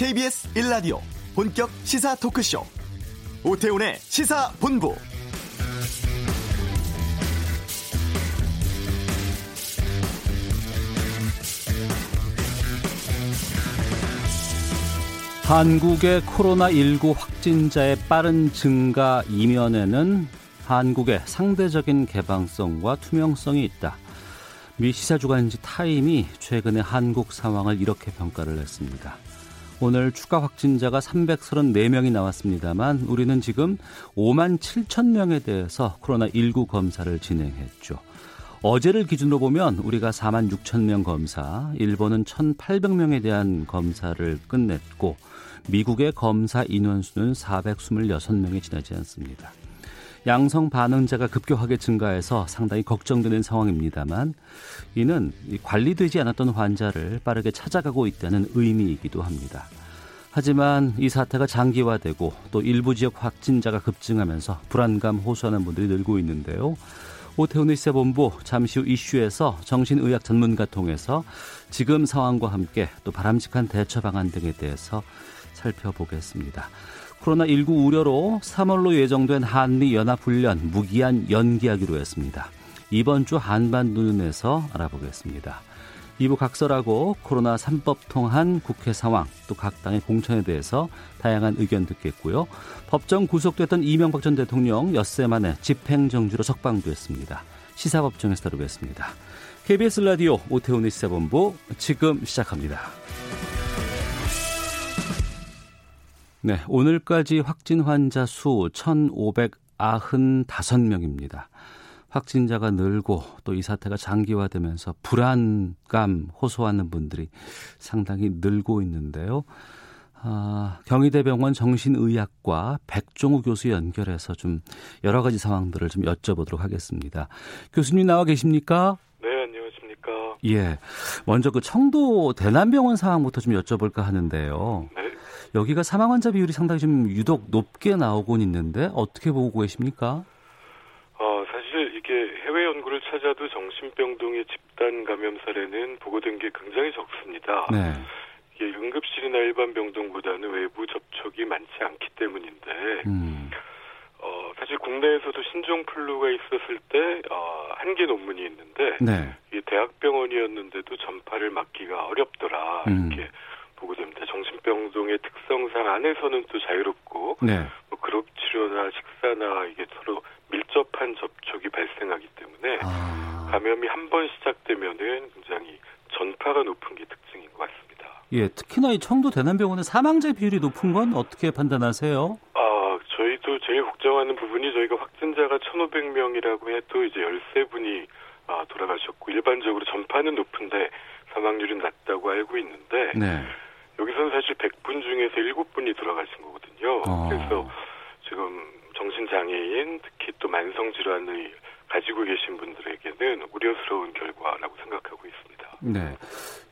KBS 1라디오 본격 시사 토크쇼 오태훈의 시사본부 한국의 코로나19 확진자의 빠른 증가 이면에는 한국의 상대적인 개방성과 투명성이 있다. 미 시사주간지 타임이 최근의 한국 상황을 이렇게 평가를 했습니다. 오늘 추가 확진자가 334명이 나왔습니다만 우리는 지금 5만 7천 명에 대해서 코로나19 검사를 진행했죠. 어제를 기준으로 보면 우리가 4만 6천 명 검사, 일본은 1,800명에 대한 검사를 끝냈고 미국의 검사 인원수는 426명에 지나지 않습니다. 양성 반응자가 급격하게 증가해서 상당히 걱정되는 상황입니다만 이는 관리되지 않았던 환자를 빠르게 찾아가고 있다는 의미이기도 합니다. 하지만 이 사태가 장기화되고 또 일부 지역 확진자가 급증하면서 불안감 호소하는 분들이 늘고 있는데요. 오태훈의 시사본부 잠시 후 이슈에서 정신의학 전문가 통해서 지금 상황과 함께 또 바람직한 대처 방안 등에 대해서 살펴보겠습니다. 코로나19 우려로 3월로 예정된 한미 연합훈련 무기한 연기하기로 했습니다. 이번 주 한반도는에서 알아보겠습니다. 2부 각설하고 코로나 3법 통한 국회 상황 또 각 당의 공천에 대해서 다양한 의견 듣겠고요. 법정 구속됐던 이명박 전 대통령 엿새 만에 집행정지로 석방됐습니다. 시사법정에서 다루겠습니다. KBS 라디오 오태훈의 시사본부 지금 시작합니다. 네, 오늘까지 확진 환자 수 1,595명입니다. 확진자가 늘고 또 이 사태가 장기화되면서 불안감 호소하는 분들이 상당히 늘고 있는데요. 아, 경희대병원 정신의학과 백종우 교수 연결해서 좀 여러 가지 상황들을 좀 여쭤보도록 하겠습니다. 교수님 나와 계십니까? 네, 안녕하십니까? 예. 먼저 그 청도 대남병원 상황부터 좀 여쭤볼까 하는데요. 네. 여기가 사망 환자 비율이 상당히 좀 유독 높게 나오곤 있는데 어떻게 보고 계십니까? 해외 연구를 찾아도 정신병 등의 집단 감염 사례는 보고된 게 굉장히 적습니다. 네. 이게 응급실이나 일반 병동보다는 외부 접촉이 많지 않기 때문인데, 음. 어, 사실 국내에서도 신종플루가 있었을 때, 어, 한 개 논문이 있는데, 네. 이게 대학병원이었는데도 전파를 막기가 어렵더라. 음. 이렇게 보고됩니다. 정신병동의 특성상 안에서는 또 자유롭고, 네. 뭐 그룹 치료나 식사나 이게 서로 밀접한 접촉이 발생하기 때문에 아. 감염이 한 번 시작되면은 굉장히 전파가 높은 게 특징인 것 같습니다. 예, 특히나 이 청도 대남병원의 사망자 비율이 높은 건 어떻게 판단하세요? 아, 저희도 제일 걱정하는 부분이 저희가 확진자가 1,500명이라고 해도 이제 13분이 아, 돌아가셨고 일반적으로 전파는 높은데 사망률이 낮다고 알고 있는데 네. 여기서는 사실 100분 중에서 7분이 돌아가신 거거든요. 어. 그래서 지금 정신장애인 특히 또 만성질환을 가지고 계신 분들에게는 우려스러운 결과라고 생각하고 있습니다. 네.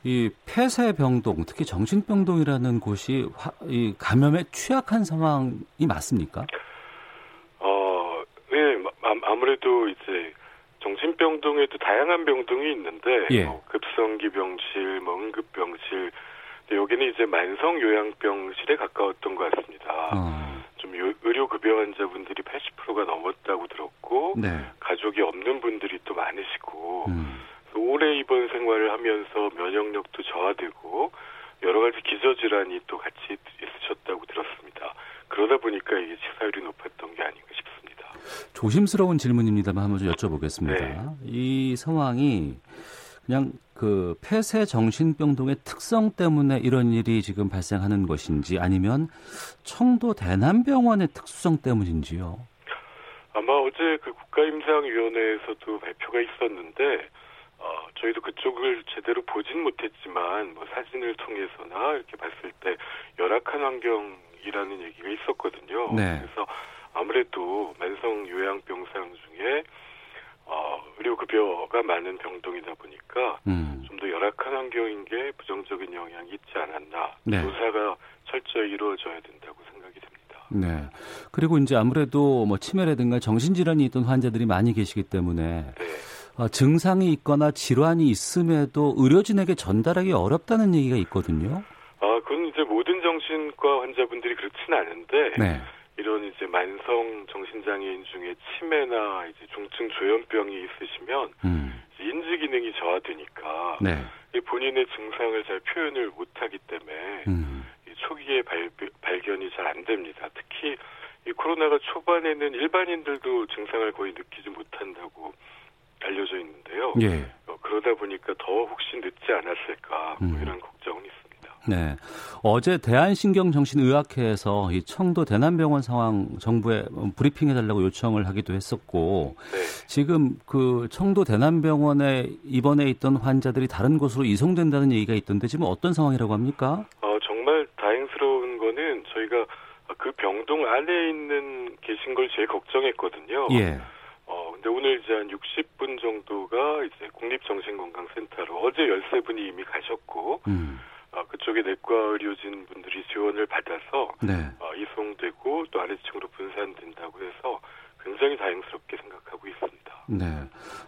이 폐쇄병동, 특히 정신병동이라는 곳이 화- 이 감염에 취약한 상황이 맞습니까? 어, 네, 마- 아- 아무래도 이제 정신병동에도 다양한 병동이 있는데 예. 뭐 급성기 병실, 뭐 응급병실, 근데 여기는 이제 만성 요양병실에 가까웠던 것 같습니다. 어. 좀 요- 의료급여 환자분들이 80%가 넘었다고 들었고 네. 가족이 없는 분들이 또 많으시고 음. 오래 입원 생활을 하면서 면역력도 저하되고 여러 가지 기저질환이 또 같이 있으셨다고 들었습니다. 그러다 보니까 이게 치사율이 높았던 게 아닌가 싶습니다. 조심스러운 질문입니다만 한번 좀 여쭤보겠습니다. 네. 이 상황이 그냥 그 폐쇄 정신병동의 특성 때문에 이런 일이 지금 발생하는 것인지 아니면 청도 대남병원의 특수성 때문인지요? 아마 어제 그 국가임상위원회에서도 발표가 있었는데 어, 저희도 그쪽을 제대로 보진 못했지만 뭐 사진을 통해서나 이렇게 봤을 때 열악한 환경이라는 얘기가 있었거든요. 네. 그래서 아무래도 만성 요양병상 중에 어, 의료급여가 많은 병동이다 보니까 음. 좀더 열악한 환경인 게 부정적인 영향이 있지 않았나. 네. 조사가 철저히 이루어져야 된다고 생각이 됩니다. 네. 그리고 이제 아무래도 뭐 치매라든가 정신질환이 있던 환자들이 많이 계시기 때문에 네. 어, 증상이 있거나 질환이 있음에도 의료진에게 전달하기 어렵다는 얘기가 있거든요. 아, 그건 이제 모든 정신과 환자분들이 그렇진 않은데 네. 이런 이제 만성 정신장애인 중에 치매나 이제 중증 조현병이 있으시면 음. 인지 기능이 저하되니까 네. 이 본인의 증상을 잘 표현을 못하기 때문에 음. 이 초기에 발, 발견이 잘 안 됩니다. 특히 이 코로나가 초반에는 일반인들도 증상을 거의 느끼지 못한다고 알려져 있는데요. 예. 어, 그러다 보니까 더 혹시 늦지 않았을까 뭐 음. 이런 걱정은 있습니다. 네. 어제 대한신경정신의학회에서 이 청도 대남병원 상황 정부에 브리핑해달라고 요청을 하기도 했었고 네. 지금 그 청도 대남병원에 입원해 있던 환자들이 다른 곳으로 이송된다는 얘기가 있던데 지금 어떤 상황이라고 합니까? 어, 정말 다행스러운 거는 저희가 그 병동 안에 있는 계신 걸 제일 걱정했거든요. 예. 어, 근데 오늘 이제 한 60분 정도가 이제 국립정신건강센터로 어제 13분이 이미 가셨고, 음. 어, 그쪽에 내과 의료진 분들이 지원을 받아서 네. 어, 이송되고 또 아래층으로 분산된다고 해서 굉장히 다행스럽게 생각하고 있습니다. 네.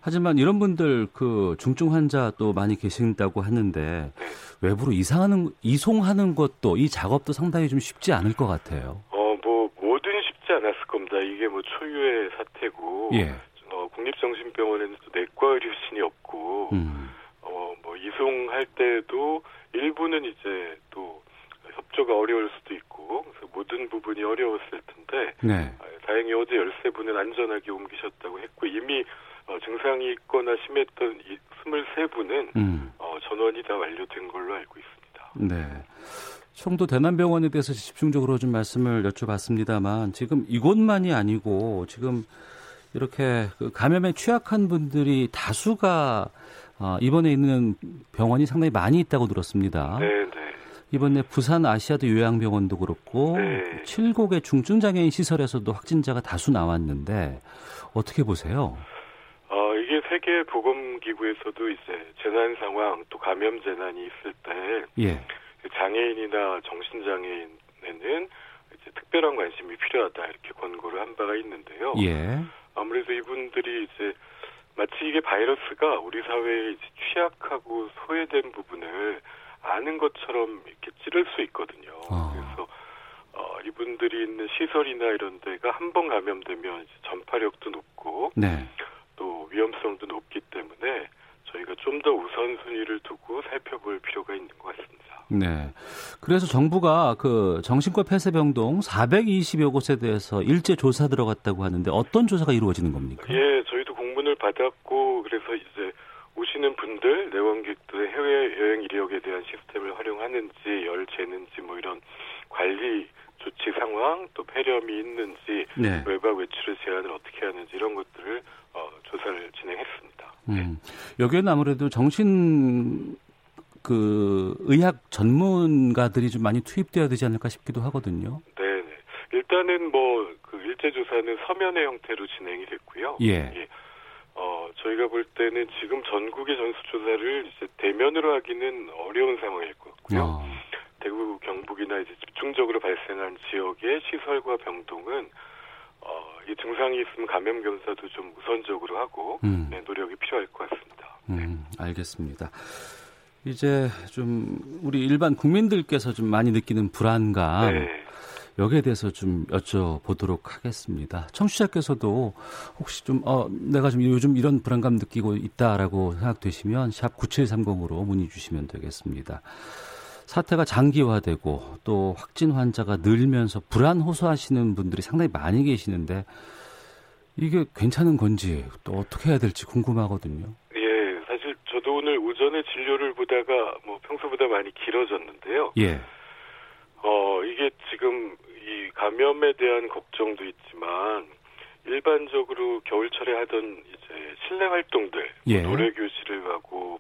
하지만 이런 분들 그 중증 환자 또 많이 계신다고 하는데 네. 외부로 이상하는 이송하는 것도 이 작업도 상당히 좀 쉽지 않을 것 같아요. 어, 뭐, 뭐든 쉽지 않았을 겁니다. 이게 뭐 초유의 사태고, 예. 어, 국립정신병원에는 또 내과 의료진이 없고, 음. 어, 뭐, 이송할 때도 일부는 이제 또 협조가 어려울 수도 있고, 그래서 모든 부분이 어려웠을 텐데, 네. 아, 다행히 어제 13분은 안전하게 옮기셨다고 했고, 이미 어, 증상이 있거나 심했던 이 23분은 음. 어, 전원이 다 완료된 걸로 알고 있습니다. 네. 청도 대남병원에 대해서 집중적으로 좀 말씀을 여쭤봤습니다만 지금 이곳만이 아니고 지금 이렇게 그 감염에 취약한 분들이 다수가 어, 입원해 있는 병원이 상당히 많이 있다고 들었습니다. 네, 네. 이번에 부산 아시아드 요양병원도 그렇고 네. 칠곡의 중증 장애인 시설에서도 확진자가 다수 나왔는데 어떻게 보세요? 어, 이게 세계 보건 기구에서도 이제 재난 상황 또 감염 재난이 있을 때 예. 장애인이나 정신 장애인에는 이제 특별한 관심이 필요하다 이렇게 권고를 한 바가 있는데요. 예. 아무래도 이분들이 이제 마치 이게 바이러스가 우리 사회에 이제 취약하고 소외된 부분을 아는 것처럼 이렇게 찌를 수 있거든요. 아. 그래서 어, 이분들이 있는 시설이나 이런 데가 한 번 감염되면 전파력도 높고 네. 또 위험성도 높기 때문에 저희가 좀 더 우선순위를 두고 살펴볼 필요가 있는 것 같습니다. 네. 그래서 정부가 그 정신과 폐쇄병동 420여 곳에 대해서 일제 조사 들어갔다고 하는데 어떤 조사가 이루어지는 겁니까? 예, 저희도 공문을 받았고 그래서 이제 오시는 분들 내원객들의 해외 여행 이력에 대한 시스템을 활용하는지 열 재는지 뭐 이런 관리 조치 상황 또 폐렴이 있는지 네. 외박 외출의 제한을 어떻게 하는지 이런 것들을 어, 조사를 진행했습니다. 음. 여기에는 아무래도 정신 그 의학 전문가들이 좀 많이 투입돼야 되지 않을까 싶기도 하거든요. 네, 네. 일단은 뭐 그 일제 조사는 서면의 형태로 진행이 됐고요. 예. 어, 저희가 볼 때는 지금 전국의 전수 조사를 이제 대면으로 하기는 어려운 상황일 것 같고요. 어. 대구, 경북이나 이제 집중적으로 발생한 지역의 시설과 병동은 어, 이 증상이 있으면 감염 검사도 좀 우선적으로 하고 음. 네, 노력이 필요할 것 같습니다. 음, 알겠습니다. 이제 좀 우리 일반 국민들께서 좀 많이 느끼는 불안감 네. 여기에 대해서 좀 여쭤보도록 하겠습니다. 청취자께서도 혹시 좀 어, 내가 좀 요즘 이런 불안감 느끼고 있다라고 생각되시면 샵 9730으로 문의 주시면 되겠습니다. 사태가 장기화되고 또 확진 환자가 늘면서 불안 호소하시는 분들이 상당히 많이 계시는데 이게 괜찮은 건지 또 어떻게 해야 될지 궁금하거든요. 예, 오전에 진료를 보다가 뭐 평소보다 많이 길어졌는데요. 예. 어, 이게 지금 이 감염에 대한 걱정도 있지만 일반적으로 겨울철에 하던 이제 실내 활동들, 예. 노래 교실을 가고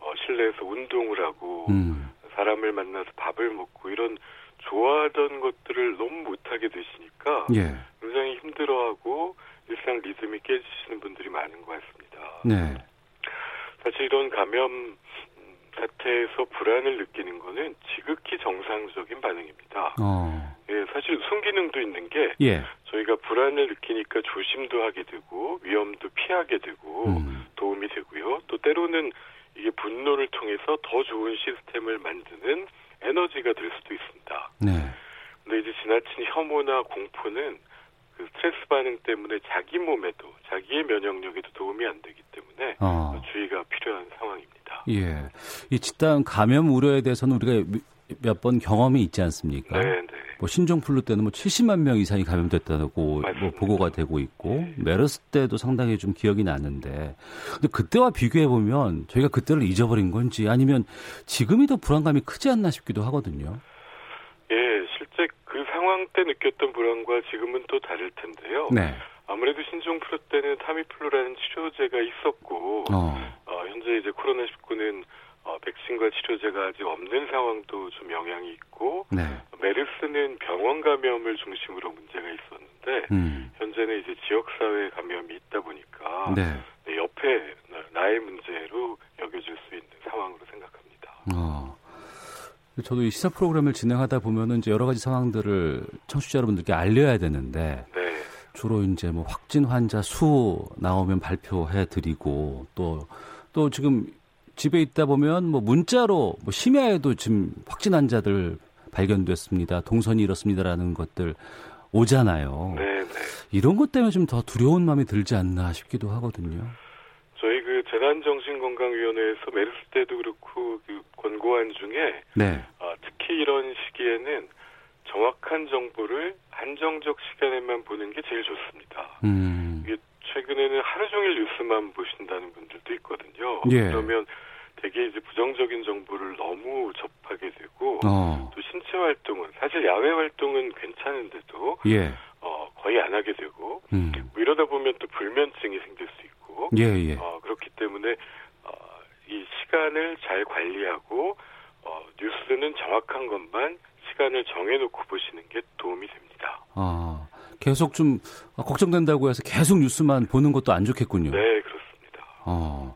어, 실내에서 운동을 하고 음. 사람을 만나서 밥을 먹고 이런 좋아하던 것들을 너무 못하게 되시니까 예. 굉장히 힘들어하고 일상 리듬이 깨지시는 분들이 많은 것 같습니다. 네. 사실 이런 감염 사태에서 불안을 느끼는 거는 지극히 정상적인 반응입니다. 어. 예, 사실 순기능도 있는 게 예. 저희가 불안을 느끼니까 조심도 하게 되고 위험도 피하게 되고 음. 도움이 되고요. 또 때로는 이게 분노를 통해서 더 좋은 시스템을 만드는 에너지가 될 수도 있습니다. 네. 근데 이제 지나친 혐오나 공포는 그 스트레스 반응 때문에 자기 몸에도 자기의 면역력에도 도움이 안 되기 때문에 어. 주의가 필요한 상황입니다. 예. 이 집단 감염 우려에 대해서는 우리가 몇 번 경험이 있지 않습니까? 네, 네. 뭐 신종플루 때는 뭐 70만 명 이상이 감염됐다고 뭐. 보고가 되고 있고 메르스 때도 상당히 좀 기억이 나는데 근데 그때와 비교해 보면 저희가 그때를 잊어버린 건지 아니면 지금이 더 불안감이 크지 않나 싶기도 하거든요. 예, 상황 때 느꼈던 불안과 지금은 또 다를 텐데요. 네. 아무래도 신종플루 때는 타미플루라는 치료제가 있었고 어. 어, 현재 이제 코로나 19는 어, 백신과 치료제가 아직 없는 상황도 좀 영향이 있고 네. 메르스는 병원 감염을 중심으로 문제가 있었는데 음. 현재는 이제 지역 사회 감염이 있다 보니까 네. 네, 옆에 나- 나의 문제로 여겨질 수 있는 상황으로 생각합니다. 어. 저도 이 시사 프로그램을 진행하다 보면은 이제 여러 가지 상황들을 청취자 여러분들께 알려야 되는데 네, 주로 이제 뭐 확진 환자 수 나오면 발표해 드리고 또 또 지금 집에 있다 보면 뭐 문자로 뭐 심야에도 지금 확진 환자들 발견됐습니다. 동선이 이렇습니다라는 것들 오잖아요. 네, 네. 이런 것 때문에 좀 더 두려운 마음이 들지 않나 싶기도 하거든요. 저희 그 재난 정신 건강위원회에서 메르스 때도 그렇고 그 권고안 중에 네. 아, 특히 이런 시기에는 정확한 정보를 한정적 시간에만 보는 게 제일 좋습니다. 음. 이게 최근에는 하루 종일 뉴스만 보신다는 분들도 있거든요. 예. 그러면 되게 이제 부정적인 정보를 너무 접하게 되고 어. 또 신체 활동은 사실 야외 활동은 괜찮은데도 예. 어, 거의 안 하게 되고 음. 뭐 이러다 보면 또 불면증이 생길 수 있고 예, 예. 어, 그렇기 때문에 어, 이 시간을 잘 관리하고 어, 뉴스는 정확한 것만 시간을 정해놓고 보시는 게 도움이 됩니다. 아, 계속 좀 걱정된다고 해서 계속 뉴스만 보는 것도 안 좋겠군요. 네, 그렇습니다. 어.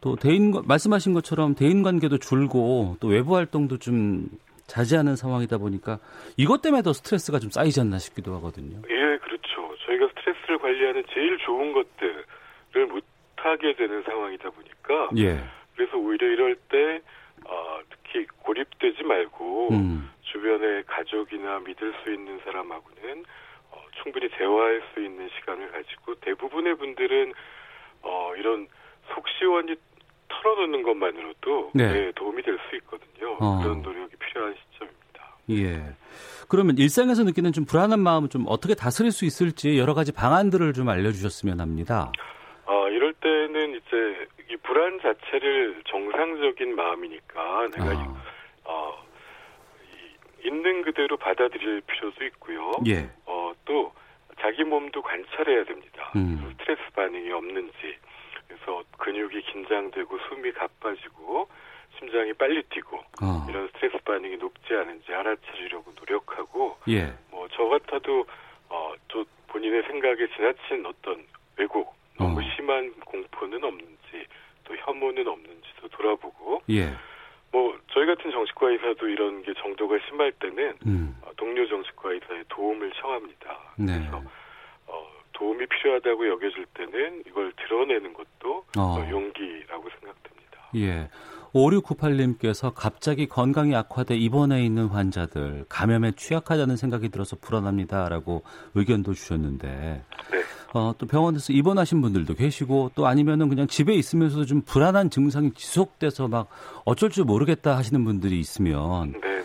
또 대인 말씀하신 것처럼 대인 관계도 줄고 또 외부 활동도 좀 자제하는 상황이다 보니까 이것 때문에 더 스트레스가 좀 쌓이지 않나 싶기도 하거든요. 예, 그렇죠. 저희가 스트레스를 관리하는 제일 좋은 것들을 못 하게 되는 상황이다 보니까 예. 그래서 오히려 이럴 때 어, 특히 고립되지 말고 음. 주변에 가족이나 믿을 수 있는 사람하고는 어, 충분히 대화할 수 있는 시간을 가지고 대부분의 분들은 어, 이런 속 시원히 털어놓는 것만으로도 네. 네, 도움이 될 수 있거든요. 어. 그런 노력이 필요한 시점입니다. 예. 그러면 일상에서 느끼는 좀 불안한 마음을 좀 어떻게 다스릴 수 있을지 여러 가지 방안들을 좀 알려주셨으면 합니다. 아, 이럴 때는 이제 이 불안 자체를 정상적인 마음이니까 내가 이- 아, 어, 이- 있는 그대로 받아들일 필요도 있고요. 예. 어, 또 자기 몸도 관찰해야 됩니다. 음. 스트레스 반응이 없는지. 그래서 근육이 긴장되고 숨이 가빠지고 심장이 빨리 뛰고 어. 이런 스트레스 반응이 높지 않은지 알아차리려고 노력하고 예. 뭐저 같아도 어, 또 본인의 생각에 지나친 어떤 왜곡 너무 어. 심한 공포는 없는지 또 혐오는 없는지도 돌아보고 예. 뭐 저희 같은 정신과 의사도 이런 게 정도가 심할 때는 음. 어, 동료 정신과 의사의 도움을 청합니다. 네. 그래서 어, 도움이 필요하다고 여겨질 때는 이걸 드러내는 것도 어. 어, 용기라고 생각됩니다. 예. 5698님께서 갑자기 건강이 악화돼 입원해 있는 환자들 감염에 취약하다는 생각이 들어서 불안합니다라고 의견도 주셨는데 네. 어, 또 병원에서 입원하신 분들도 계시고 또 아니면은 그냥 집에 있으면서도 좀 불안한 증상이 지속돼서 막 어쩔 줄 모르겠다 하시는 분들이 있으면 네, 네.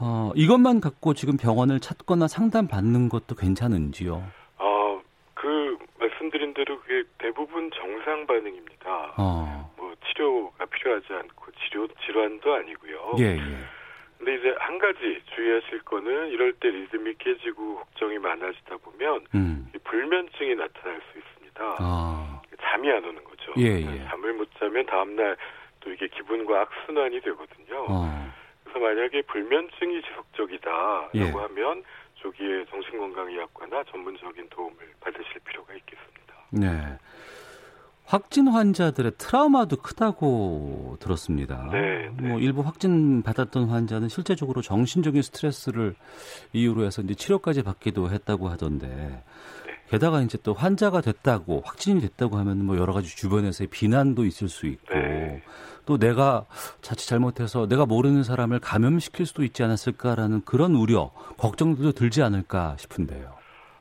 어, 이것만 갖고 지금 병원을 찾거나 상담 받는 것도 괜찮은지요? 어, 그 말씀드린 대로 그게 대부분 정상 반응입니다. 어. 뭐 치료가 필요하지 않고 치료 질환도 아니고요. 예, 예. 근데 이제 한 가지 주의하실 거는 이럴 때 리듬이 깨지고 걱정이 많아지다 보면 음. 이 불면증이 나타날 수 있습니다. 아. 잠이 안 오는 거죠. 예, 예. 잠을 못 자면 다음날 또 이게 기분과 악순환이 되거든요. 어. 그래서 만약에 불면증이 지속적이다라고 예. 하면 조기에 정신건강의학과나 전문적인 도움을 받으실 필요가 있겠습니다. 네. 확진 환자들의 트라우마도 크다고 들었습니다. 네, 네. 뭐 일부 확진 받았던 환자는 실제적으로 정신적인 스트레스를 이유로 해서 이제 치료까지 받기도 했다고 하던데. 네. 게다가 이제 또 환자가 됐다고 확진이 됐다고 하면 뭐 여러 가지 주변에서의 비난도 있을 수 있고 네. 또 내가 자칫 잘못해서 내가 모르는 사람을 감염시킬 수도 있지 않았을까라는 그런 우려, 걱정도 들지 않을까 싶은데요.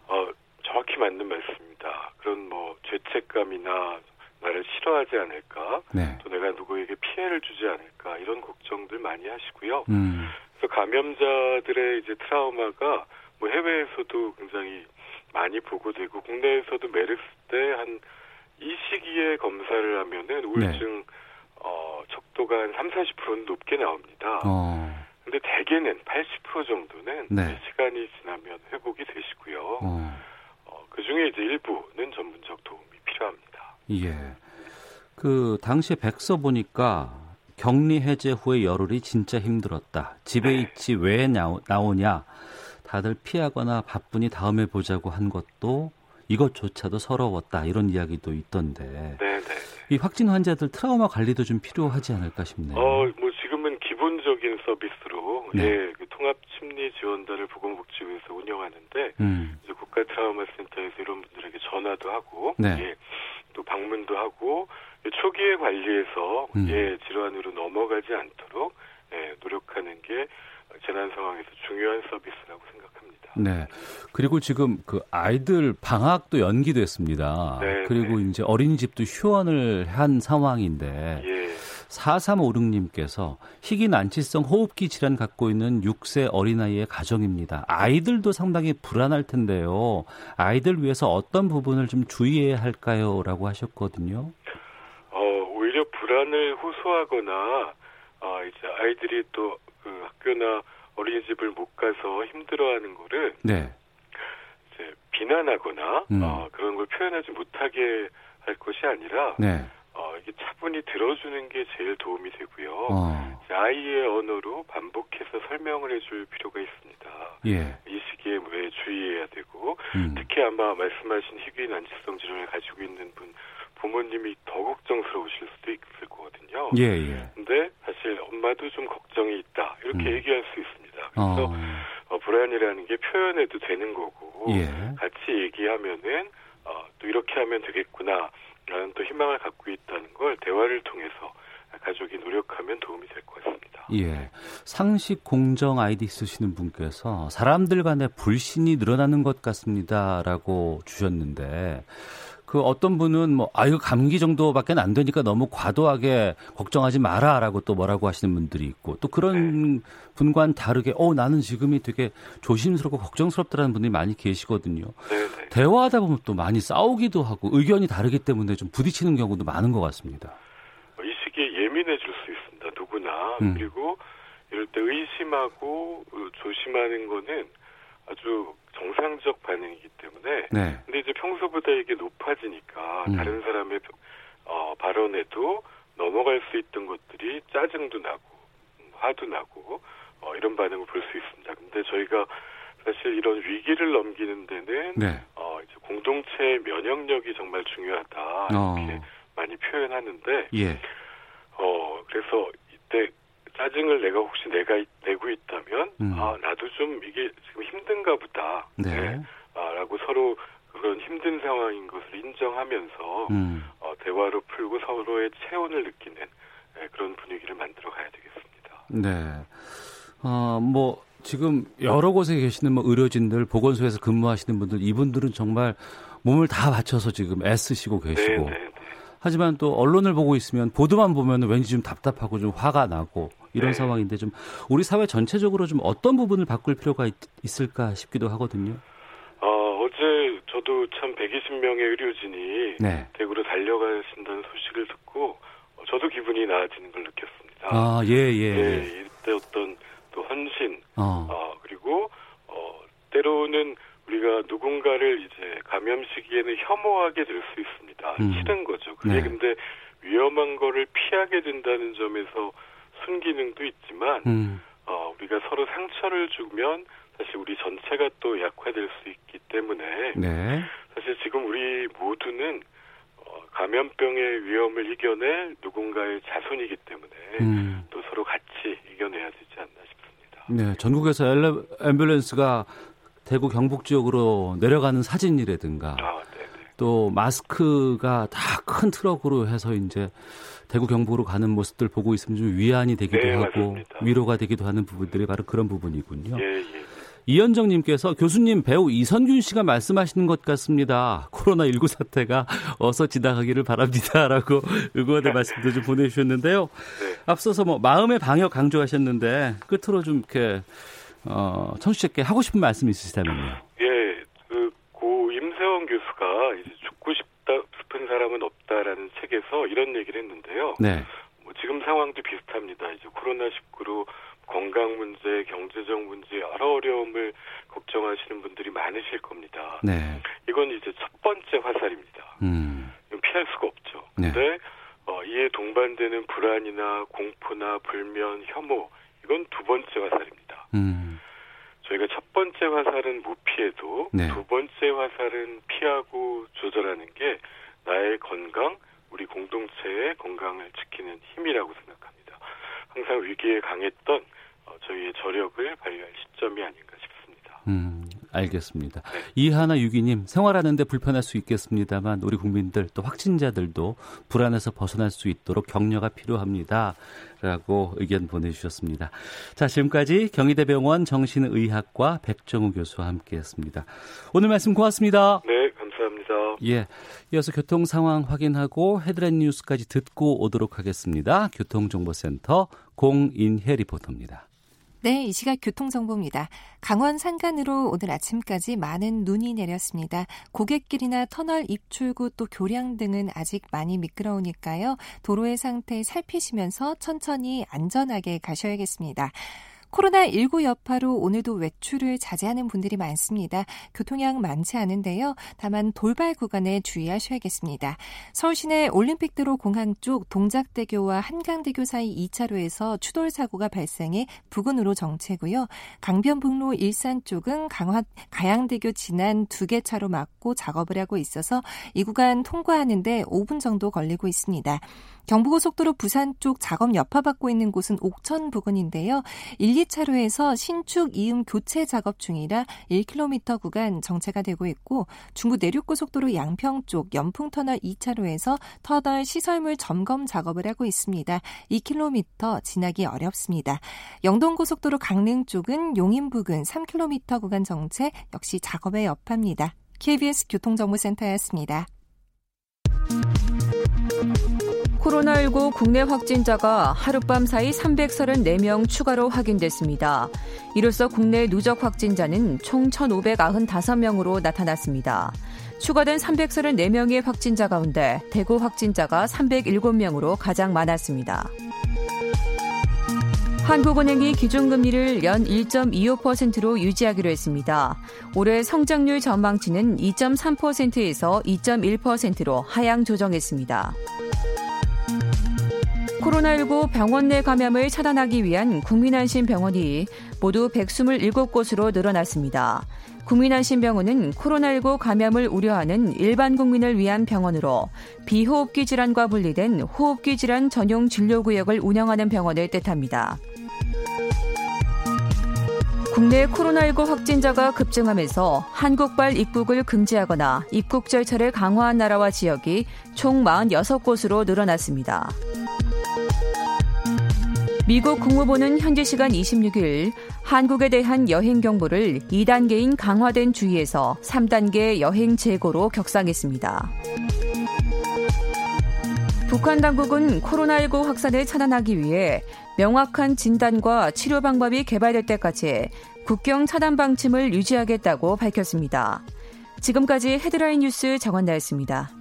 어, 정확히 맞는 말씀입니다. 그런 뭐 죄책감이나 나를 싫어하지 않을까, 네. 또 내가 누구에게 피해를 주지 않을까 이런 걱정들 많이 하시고요. 음. 그래서 감염자들의 이제 트라우마가 뭐 해외에서도 굉장히 많이 보고되고 국내에서도 메르스 때 한 이 시기에 검사를 하면은 우울증 네. 어, 적도가 한 3, 40%는 높게 나옵니다. 어. 근데 대개는 80% 정도는 네. 시간이 지나면 회복이 되시고요. 어. 어, 그 중에 이제 일부는 전문적 도움이 필요합니다. 예. 그 당시에 백서 보니까 격리 해제 후에 열흘이 진짜 힘들었다. 집에 네. 있지 왜 나오냐. 다들 피하거나 바쁘니 다음에 보자고 한 것도 이것조차도 서러웠다. 이런 이야기도 있던데. 네, 네. 이 확진 환자들 트라우마 관리도 좀 필요하지 않을까 싶네요. 어, 뭐 지금은 기본적인 서비스로 네. 예, 그 통합 심리 지원단을 보건복지부에서 운영하는데 음. 이제 국가 트라우마 센터에서 이런 분들에게 전화도 하고 네. 예, 또 방문도 하고 초기에 관리해서 음. 예, 질환으로 넘어가지 않도록 예, 노력하는 게 재난 상황에서 중요한 서비스라고 생각합니다. 네. 그리고 지금 그 아이들 방학도 연기됐습니다. 네, 그리고 네. 이제 어린이집도 휴원을 한 상황인데 예. 4356님께서 희귀 난치성 호흡기 질환 갖고 있는 6세 어린아이의 가정입니다. 아이들도 상당히 불안할 텐데요. 아이들 위해서 어떤 부분을 좀 주의해야 할까요? 라고 하셨거든요. 어, 오히려 불안을 호소하거나 어, 이제 아이들이 또 그 학교나 어린이집을 못 가서 힘들어하는 거를 네. 이제 비난하거나 음. 어, 그런 걸 표현하지 못하게 할 것이 아니라 네. 어, 이게 차분히 들어주는 게 제일 도움이 되고요. 어. 아이의 언어로 반복해서 설명을 해줄 필요가 있습니다. 예. 이 시기에 왜 주의해야 되고 음. 특히 아마 말씀하신 희귀 난치성 질환을 가지고 있는 분 부모님이 더 걱정스러우실 수도 있을 거거든요. 예, 예. 근데 사실 엄마도 좀 걱정이 있다 이렇게 음. 얘기할 수 있습니다. 그래서 어. 어, 불안이라는 게 표현해도 되는 거고 예. 같이 얘기하면은 어, 또 이렇게 하면 되겠구나. 라는 또 희망을 갖고 있다는 걸 대화를 통해서 가족이 노력하면 도움이 될 것 같습니다. 예. 상식 공정 아이디 쓰시는 분께서 사람들 간의 불신이 늘어나는 것 같습니다라고 주셨는데 그 어떤 분은 뭐 아유 감기 정도밖에 안 되니까 너무 과도하게 걱정하지 마라라고 또 뭐라고 하시는 분들이 있고 또 그런 네. 분과는 다르게 어 나는 지금이 되게 조심스럽고 걱정스럽다라는 분들이 많이 계시거든요. 네, 네. 대화하다 보면 또 많이 싸우기도 하고 의견이 다르기 때문에 좀 부딪히는 경우도 많은 것 같습니다. 이 시기에 예민해질 수 있습니다. 누구나 음. 그리고 이럴 때 의심하고 조심하는 거는 아주 정상적 반응이기 때문에 네. 근데 이제 평소보다 이게 높아지니까 음. 다른 사람의 어, 발언에도 넘어갈 수 있던 것들이 짜증도 나고 화도 나고 어, 이런 반응을 볼 수 있습니다. 근데 저희가 사실 이런 위기를 넘기는 데는 네. 어, 이제 공동체 면역력이 정말 중요하다 이렇게 어. 많이 표현하는데 예. 어 그래서 이때 짜증을 내가 혹시 내가 내고 있다면 음. 아 나도 좀 이게 지금 힘든가 보다. 네. 네. 아 라고 서로 그런 힘든 상황인 것을 인정하면서 음. 어, 대화로 풀고 서로의 체온을 느끼는 네, 그런 분위기를 만들어 가야 되겠습니다. 네. 어 뭐 지금 여러 곳에 계시는 뭐 의료진들 보건소에서 근무하시는 분들 이분들은 정말 몸을 다 바쳐서 지금 애쓰시고 계시고. 네, 네, 네. 하지만 또 언론을 보고 있으면 보도만 보면 왠지 좀 답답하고 좀 화가 나고 이런 네. 상황인데 좀 우리 사회 전체적으로 좀 어떤 부분을 바꿀 필요가 있, 을까 싶기도 하거든요. 어, 어제 저도 참 120명의 의료진이 네. 대구로 달려가신다는 소식을 듣고 어, 저도 기분이 나아지는 걸 느꼈습니다. 아, 예, 예. 네, 이때 어떤 또 헌신, 어. 어 그리고 어, 때로는 우리가 누군가를 이제 감염 시기에는 혐오하게 될 수 있습니다. 음. 싫은 거죠. 그게 네. 근데 위험한 거를 피하게 된다는 점에서 순기능도 있지만 음. 어, 우리가 서로 상처를 주면 사실 우리 전체가 또 약화될 수 있기 때문에 네. 사실 지금 우리 모두는 어, 감염병의 위험을 이겨낼 누군가의 자손이기 때문에 음. 또 서로 같이 이겨내야 되지 않나 싶습니다. 네, 전국에서 앰뷸런스가 대구 경북 지역으로 내려가는 사진이라든가 아, 또 마스크가 다 큰 트럭으로 해서 이제 대구 경북으로 가는 모습들 보고 있으면 좀 위안이 되기도 네, 하고 맞습니다. 위로가 되기도 하는 부분들이 바로 그런 부분이군요. 예, 예. 이현정님께서 교수님 배우 이선균 씨가 말씀하시는 것 같습니다. 코로나19 사태가 어서 지나가기를 바랍니다라고 응원의 말씀도 좀 보내주셨는데요. 네. 앞서서 뭐 마음의 방역 강조하셨는데 끝으로 좀 이렇게 어, 청취자께 하고 싶은 말씀 있으시다면요. 예, 그, 고 임세원 교수가 이제 죽고 싶다, 싶은 사람은 책에서 이런 얘기를 했는데요. 네, 뭐 지금 상황도 비슷합니다. 이제 코로나19로 건강 문제, 경제적 문제, 여러 어려움을 걱정하시는 분들이 많으실 겁니다. 네, 이건 이제 첫 번째 화살입니다. 음, 피할 수가 없죠. 네. 근데 어, 이에 동반되는 불안이나 공포나 불면, 혐오 이건 두 번째 화살입니다. 음, 저희가 첫 번째 화살은 못 피해도 네. 두 번째 화살은 피하고 조절하는 게 나의 건강, 공동체의 건강을 지키는 힘이라고 생각합니다. 항상 위기에 강했던 어, 저희의 저력을 발휘할 시점이 아닌가 싶습니다. 음, 알겠습니다. 이하나 유기님 생활하는데 불편할 수 있겠습니다만 우리 국민들 또 확진자들도 불안해서 벗어날 수 있도록 격려가 필요합니다. 라고 의견 보내주셨습니다. 자, 지금까지 경희대병원 정신의학과 백정우 교수와 함께했습니다. 오늘 말씀 고맙습니다. 네, 예, 이어서 교통 상황 확인하고 헤드라인 뉴스까지 듣고 오도록 하겠습니다. 교통정보센터 공인혜 리포터입니다. 네, 이 시각 교통정보입니다. 강원 산간으로 오늘 아침까지 많은 눈이 내렸습니다. 고갯길이나 터널 입출구 또 교량 등은 아직 많이 미끄러우니까요. 도로의 상태 살피시면서 천천히 안전하게 가셔야겠습니다. 코로나19 여파로 오늘도 외출을 자제하는 분들이 많습니다. 교통량 많지 않은데요. 다만 돌발 구간에 주의하셔야겠습니다. 서울 시내 올림픽대로 공항 쪽 동작대교와 한강대교 사이 2차로에서 추돌 사고가 발생해 부근으로 정체고요. 강변북로 일산 쪽은 강화, 가양대교 지난 두 개 차로 막고 작업을 하고 있어서 이 구간 통과하는데 5분 정도 걸리고 있습니다. 경부고속도로 부산 쪽 작업 여파받고 있는 곳은 옥천 부근인데요. 1, 2차로에서 신축 이음 교체 작업 중이라 1km 구간 정체가 되고 있고 중부 내륙고속도로 양평 쪽 연풍터널 2차로에서 터널 시설물 점검 작업을 하고 있습니다. 2km 지나기 어렵습니다. 영동고속도로 강릉 쪽은 용인 부근 3km 구간 정체 역시 작업에 여파입니다. KBS 교통정보센터였습니다. 코로나19 국내 확진자가 하룻밤 사이 334명 추가로 확인됐습니다. 이로써 국내 누적 확진자는 총 1,595명으로 나타났습니다. 추가된 334명의 확진자 가운데 대구 확진자가 307명으로 가장 많았습니다. 한국은행이 기준금리를 연 1.25%로 유지하기로 했습니다. 올해 성장률 전망치는 2.3%에서 2.1%로 하향 조정했습니다. 코로나19 병원 내 감염을 차단하기 위한 국민안심병원이 모두 127곳으로 늘어났습니다. 국민안심병원은 코로나19 감염을 우려하는 일반 국민을 위한 병원으로 비호흡기 질환과 분리된 호흡기 질환 전용 진료구역을 운영하는 병원을 뜻합니다. 국내 코로나19 확진자가 급증하면서 한국발 입국을 금지하거나 입국 절차를 강화한 나라와 지역이 총 46곳으로 늘어났습니다. 미국 국무부는 현지 시간 26일 한국에 대한 여행 경보를 2단계인 강화된 주의에서 3단계 여행 재고로 격상했습니다. 북한 당국은 코로나19 확산을 차단하기 위해 명확한 진단과 치료 방법이 개발될 때까지 국경 차단 방침을 유지하겠다고 밝혔습니다. 지금까지 헤드라인 뉴스 정원나였습니다.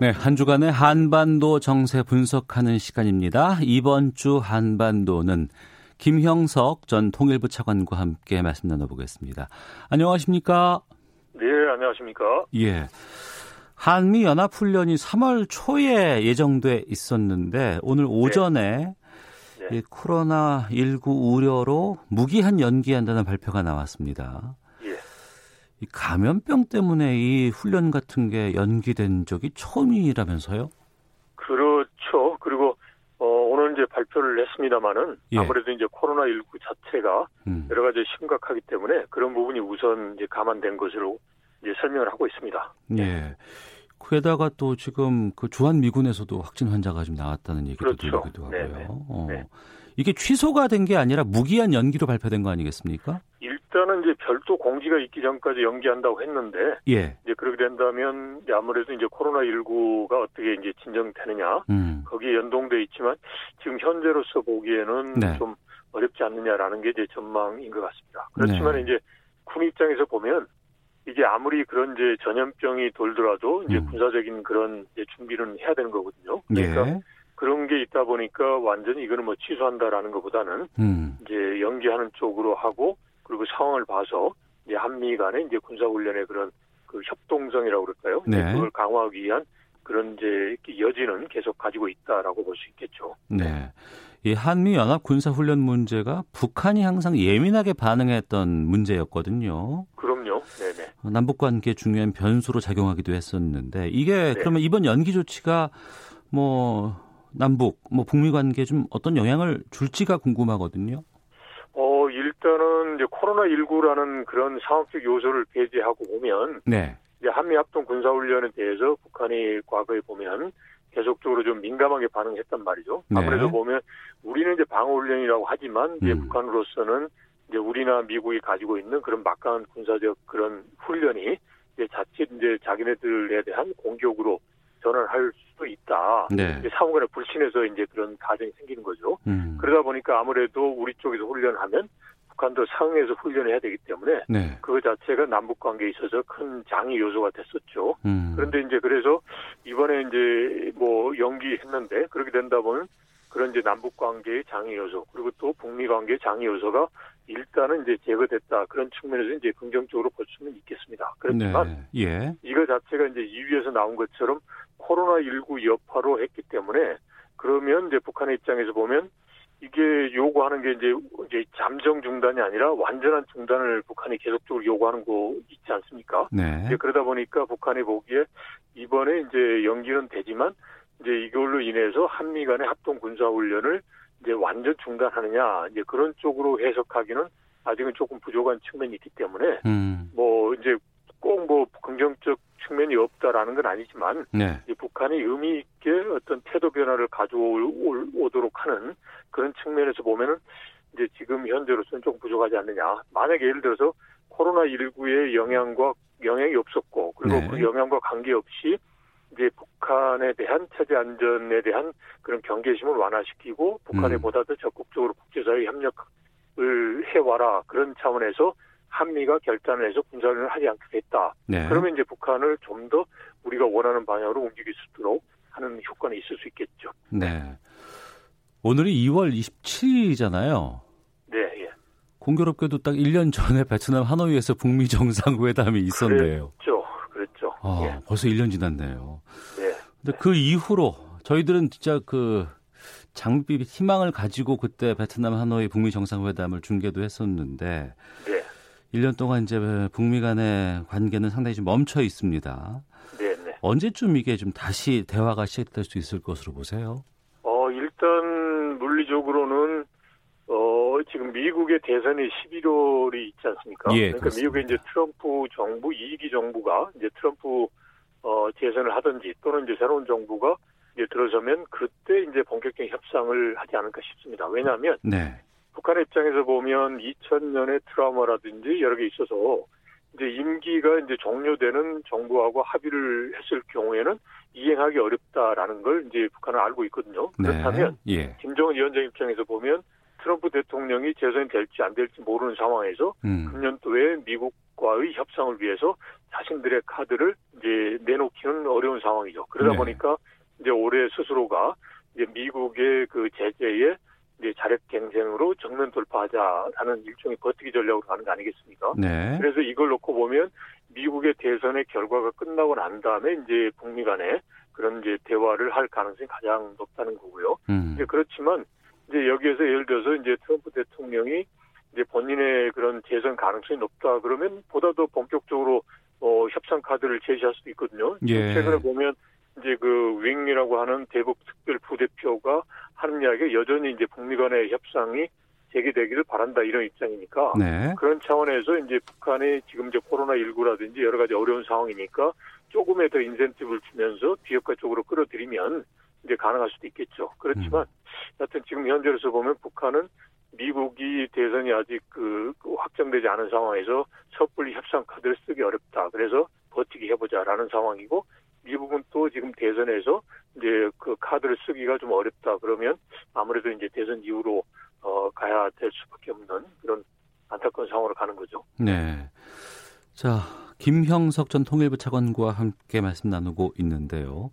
네, 한 주간의 한반도 정세 분석하는 시간입니다. 이번 주 한반도는 김형석 전 통일부 차관과 함께 말씀 나눠보겠습니다. 안녕하십니까? 네, 안녕하십니까? 예. 한미 연합 훈련이 3월 초에 예정돼 있었는데 오늘 오전에 네. 네. 코로나 19 우려로 무기한 연기한다는 발표가 나왔습니다. 예. 이 감염병 때문에 이 훈련 같은 게 연기된 적이 처음이라면서요? 그렇죠. 그리고 어, 오늘 이제 발표를 했습니다마는 예. 아무래도 이제 코로나 19 자체가 음. 여러 가지 심각하기 때문에 그런 부분이 우선 이제 감안된 것으로 이제 설명을 하고 있습니다. 예. 게다가 또 지금 그 주한 미군에서도 확진 환자가 좀 나왔다는 얘기도 그렇죠. 들리기도 하고요. 어. 네. 이게 취소가 된 게 아니라 무기한 연기로 발표된 거 아니겠습니까? 일단은 이제 별도 공지가 있기 전까지 연기한다고 했는데, 예. 이제 그렇게 된다면 이제 아무래도 이제 코로나 19가 어떻게 이제 진정되느냐, 음. 거기에 연동돼 있지만 지금 현재로서 보기에는 네. 좀 어렵지 않느냐라는 게 이제 전망인 것 같습니다. 그렇지만 네. 이제 군 입장에서 보면 이게 아무리 그런 이제 전염병이 돌더라도 이제 음. 군사적인 그런 이제 준비는 해야 되는 거거든요. 그러니까 예. 그런 게 있다 보니까 완전히 이거는 뭐 취소한다라는 것보다는 음. 이제 연기하는 쪽으로 하고 그리고 상황을 봐서 이제 한미 간의 이제 군사훈련의 그런 그 협동성이라고 그럴까요? 네. 그걸 강화하기 위한 그런 이제 여지는 계속 가지고 있다라고 볼 수 있겠죠. 네. 이 한미 연합 군사 훈련 문제가 북한이 항상 예민하게 반응했던 문제였거든요. 그럼요. 네네. 남북 관계 중요한 변수로 작용하기도 했었는데 이게 네. 그러면 이번 연기 조치가 뭐 남북 뭐 북미 관계에 좀 어떤 영향을 줄지가 궁금하거든요. 어 일단은 이제 코로나 19라는 그런 상황적 요소를 배제하고 보면 네. 이제 한미 합동 군사 훈련에 대해서 북한이 과거에 보면 계속적으로 좀 민감하게 반응했단 말이죠. 네. 아무래도 보면 우리는 이제 방어 훈련이라고 하지만 이제 음. 북한으로서는 이제 우리나 미국이 가지고 있는 그런 막강한 군사적 그런 훈련이 이제 자칫 이제 자기네들에 대한 공격으로 전환할 수도 있다. 네. 이제 상호간에 불신해서 이제 그런 가정이 생기는 거죠. 음. 그러다 보니까 아무래도 우리 쪽에서 훈련하면 북한도 상응해서 훈련을 해야 되기 때문에 네. 그거 자체가 남북 관계에 있어서 큰 장애 요소가 됐었죠. 음. 그런데 이제 그래서 이번에 이제 뭐 연기했는데 그렇게 된다 보면 그런 이제 남북 관계의 장애 요소 그리고 또 북미 관계의 장애 요소가 일단은 이제 제거됐다 그런 측면에서 이제 긍정적으로 볼 수는 있겠습니다. 그렇지만 네. 예. 이거 자체가 이제 2위에서 나온 것처럼 코로나 19 여파로 했기 때문에 그러면 이제 북한의 입장에서 보면 이게 요구하는 게 이제 이제 잠정 중단이 아니라 완전한 중단을 북한이 계속적으로 요구하는 거 있지 않습니까? 네. 이제 그러다 보니까 북한이 보기에 이번에 이제 연기는 되지만 이제 이걸로 인해서 한미 간의 합동 군사 훈련을 이제 완전 중단하느냐 이제 그런 쪽으로 해석하기는 아직은 조금 부족한 측면이 있기 때문에 음. 뭐 이제 꼭 뭐 긍정적 측면이 없다라는 건 아니지만 네. 북한이 의미 있게 어떤 태도 변화를 가져오도록 하는 그런 측면에서 보면은 이제 지금 현재로서는 좀 부족하지 않느냐. 만약에 예를 들어서 코로나 19의 영향과 영향이 없었고 그리고 네. 그 영향과 관계없이 이제 북한에 대한 체제 안전에 대한 그런 경계심을 완화시키고 북한에 음. 보다 더 적극적으로 국제사회 협력을 해와라 그런 차원에서 한미가 결단을 해서 군사훈련을 하지 않겠다. 네. 그러면 이제 북한을 좀 더 우리가 원하는 방향으로 움직일 수 있도록 하는 효과는 있을 수 있겠죠. 네. 오늘이 2월 27일이잖아요. 네, 예. 공교롭게도 딱 1년 전에 베트남 하노이에서 북미 정상회담이 있었네요. 그렇죠. 그렇죠. 아, 예. 벌써 1년 지났네요. 네. 근데 그 이후로 저희들은 진짜 그 장비 희망을 가지고 그때 베트남 하노이 북미 정상회담을 중계도 했었는데 네. 1년 동안 이제 북미 간의 관계는 상당히 좀 멈춰 있습니다. 네, 네. 언제쯤 이게 좀 다시 대화가 시작될 수 있을 것으로 보세요? 어, 일단 물리적으로는 어, 지금 미국의 대선이 11월이 있지 않습니까? 예, 그러니까 그렇습니다. 미국의 이제 트럼프 정부, 2기 정부가 이제 트럼프 어, 재선을 하든지 또는 이제 새로운 정부가 이제 들어서면 그때 이제 본격적인 협상을 하지 않을까 싶습니다. 왜냐하면 네. 북한의 입장에서 보면 2000년의 트라우마라든지 여러 개 있어서 이제 임기가 이제 종료되는 정부하고 합의를 했을 경우에는 이행하기 어렵다라는 걸 이제 북한은 알고 있거든요. 네. 그렇다면 예. 김정은 위원장 입장에서 보면 트럼프 대통령이 재선이 될지 안 될지 모르는 상황에서 음. 금년도에 미국과의 협상을 위해서 자신들의 카드를 이제 내놓기는 어려운 상황이죠. 그러다 네. 보니까 이제 올해 스스로가 이제 미국의 그 제재에 이제 자력갱생으로 정면 돌파하자라는 일종의 버티기 전략으로 가는 거 아니겠습니까? 네. 그래서 이걸 놓고 보면 미국의 대선의 결과가 끝나고 난 다음에 이제 북미 간에 그런 이제 대화를 할 가능성이 가장 높다는 거고요. 음. 이제 그렇지만 이제 여기에서 예를 들어서 이제 트럼프 대통령이 이제 본인의 그런 재선 가능성이 높다 그러면 보다 더 본격적으로 어, 협상 카드를 제시할 수도 있거든요. 예. 최근에 보면 이제 그 윙이라고 하는 대북 특별 부대표가 하는 이야기가 여전히 이제 북미 간의 협상이 재개되기를 바란다 이런 입장이니까 네. 그런 차원에서 이제 북한이 지금 이제 코로나 19라든지 여러 가지 어려운 상황이니까 조금의 더 인센티브를 주면서 비핵화 쪽으로 끌어들이면 이제 가능할 수도 있겠죠. 그렇지만 여하튼 지금 현재로서 보면 북한은 미국이 대선이 아직 그, 그 확정되지 않은 상황에서 섣불리 협상 카드를 쓰기 어렵다. 그래서 버티기 해보자라는 상황이고 미국은 또 지금 대선에서 이제 그 카드를 쓰기가 좀 어렵다. 그러면 아무래도 이제 대선 이후로 어 가야 될 수밖에 없는 그런 안타까운 상황으로 가는 거죠. 네. 자, 김형석 전 통일부 차관과 함께 말씀 나누고 있는데요.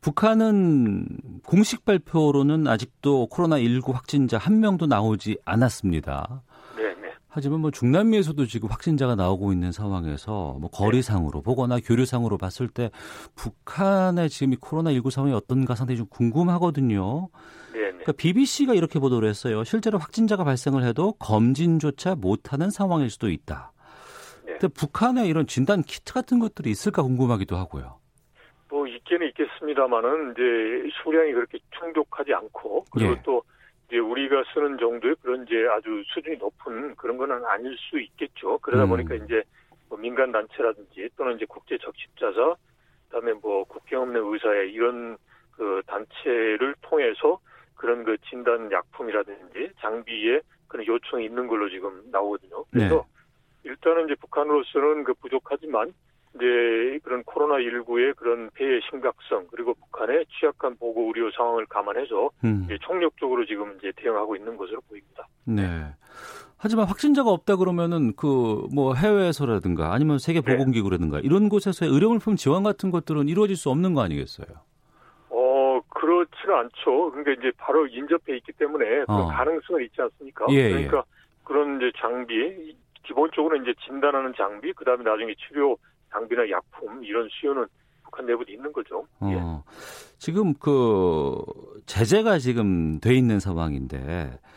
북한은 공식 발표로는 아직도 코로나19 확진자 한 명도 나오지 않았습니다. 네, 네. 하지만 뭐 중남미에서도 지금 확진자가 나오고 있는 상황에서 뭐 거리상으로 보거나 교류상으로 봤을 때 북한의 지금 이 코로나 19 상황이 어떤가 상당히 좀 궁금하거든요. 네, 네. 그러니까 BBC가 이렇게 보도를 했어요. 실제로 확진자가 발생을 해도 검진조차 못하는 상황일 수도 있다. 네. 근데 북한에 이런 진단 키트 같은 것들이 있을까 궁금하기도 하고요. 뭐 있기는 있겠습니다만은 이제 수량이 그렇게 충족하지 않고 그리고 예. 또 우리가 쓰는 정도의 그런 이제 아주 수준이 높은 그런 거는 아닐 수 있겠죠. 그러다 음. 보니까 이제 뭐 민간 단체라든지 또는 이제 국제 적십자사 그다음에 뭐 국경 없는 의사회 이런 그 단체를 통해서 그런 그 진단 약품이라든지 장비에 그런 요청이 있는 걸로 지금 나오거든요. 그래서 네. 일단은 이제 북한으로서는 그 부족하지만 이제 그런 코로나19의 그런 폐해 심각성 그리고 북한의 취약한 보고 의료 상황을 감안해서 음. 총력적으로 지금 이제 대응하고 있는 것으로 보입니다. 네. 하지만 확진자가 없다 그러면은 그 뭐 해외에서라든가 아니면 세계 네. 보건기구라든가 이런 곳에서의 의료물품 지원 같은 것들은 이루어질 수 없는 거 아니겠어요? 어 그렇지는 않죠. 그러니까 이제 바로 인접해 있기 때문에 어. 가능성은 있지 않습니까? 예, 그러니까 그런 이제 장비 기본적으로 이제 진단하는 장비 그 다음에 나중에 치료 장비나 약품 이런 수요는 북한 내부도 있는 거죠. 예. 어. 지금 그 제재가 지금 돼 있는 상황인데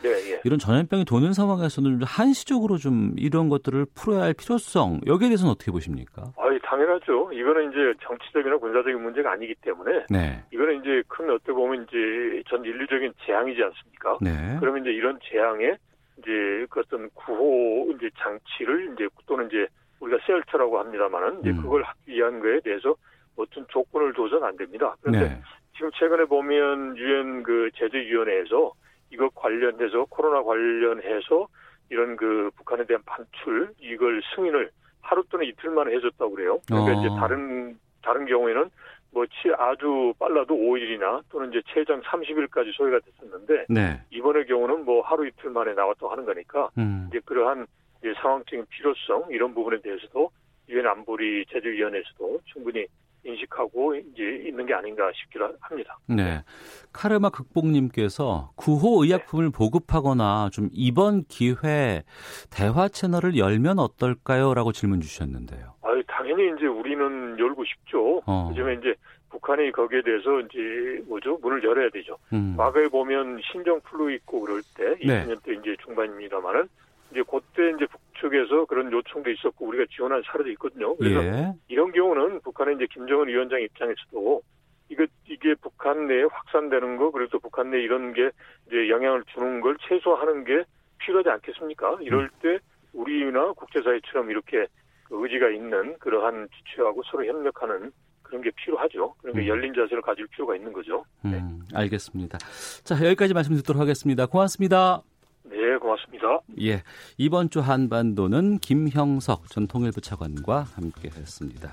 네, 예. 이런 전염병이 도는 상황에서는 한시적으로 좀 이런 것들을 풀어야 할 필요성 여기에 대해서는 어떻게 보십니까? 아이 당연하죠. 이거는 이제 정치적이나 군사적인 문제가 아니기 때문에 네. 이거는 이제 큰 어떻게 보면 이제 전 인류적인 재앙이지 않습니까? 네. 그러면 이제 이런 재앙에 이제 그 어떤 구호 이제 장치를 이제 또는 이제 우리가 셀터라고 합니다만은 이제 음. 그걸 하기 위한 거에 대해서 어떤 조건을 둬서는 안 됩니다. 그런데 네. 지금 최근에 보면 유엔 그 제재위원회에서 이거 관련해서 코로나 관련해서 이런 그 북한에 대한 반출 이걸 승인을 하루 또는 이틀 만에 해줬다고 그래요. 그러니까 어. 이제 다른 다른 경우에는 뭐 치- 아주 빨라도 5일이나 또는 이제 최장 30일까지 소요가 됐었는데 네. 이번의 경우는 뭐 하루 이틀 만에 나왔다고 하는 거니까 음. 이제 그러한 이제 상황적인 필요성 이런 부분에 대해서도 유엔 안보리 제재위원회에서도 충분히 인식하고 이제 있는 게 아닌가 싶기도 합니다. 네. 카르마 극복님께서 구호 의약품을 보급하거나 좀 이번 기회 대화 채널을 열면 어떨까요? 라고 질문 주셨는데요. 아유, 당연히 이제 우리는 열고 싶죠. 어. 하지만 이제 북한이 거기에 대해서 이제 뭐죠? 문을 열어야 되죠. 음. 과거에 보면 신종 플루 있고 그럴 때 네. 20년대 이제 중반입니다만은 이제 그때 이제 북측에서 그런 요청도 있었고 우리가 지원한 사례도 있거든요. 그래서 예. 이런 경우는 북한의 이제 김정은 위원장 입장에서도 이거 이게 북한 내에 확산되는 거 그리고 또 북한 내 이런 게 이제 영향을 주는 걸 최소화하는 게 필요하지 않겠습니까? 이럴 때 우리나 국제사회처럼 이렇게 그 의지가 있는 그러한 주체하고 서로 협력하는 그런 게 필요하죠. 그러니까 음. 열린 자세를 가질 필요가 있는 거죠. 음, 알겠습니다. 자, 여기까지 말씀 듣도록 하겠습니다. 고맙습니다. 네, 고맙습니다. 예. 이번 주 한반도는 김형석 전 통일부 차관과 함께 했습니다.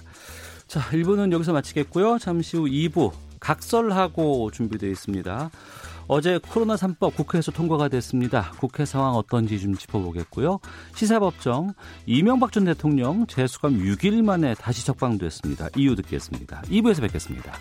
자, 1부는 여기서 마치겠고요. 잠시 후 2부 각설하고 준비되어 있습니다. 어제 코로나 3법 국회에서 통과가 됐습니다. 국회 상황 어떤지 좀 짚어보겠고요. 시사법정 이명박 전 대통령 재수감 6일 만에 다시 적방됐습니다. 이유 듣겠습니다. 2부에서 뵙겠습니다.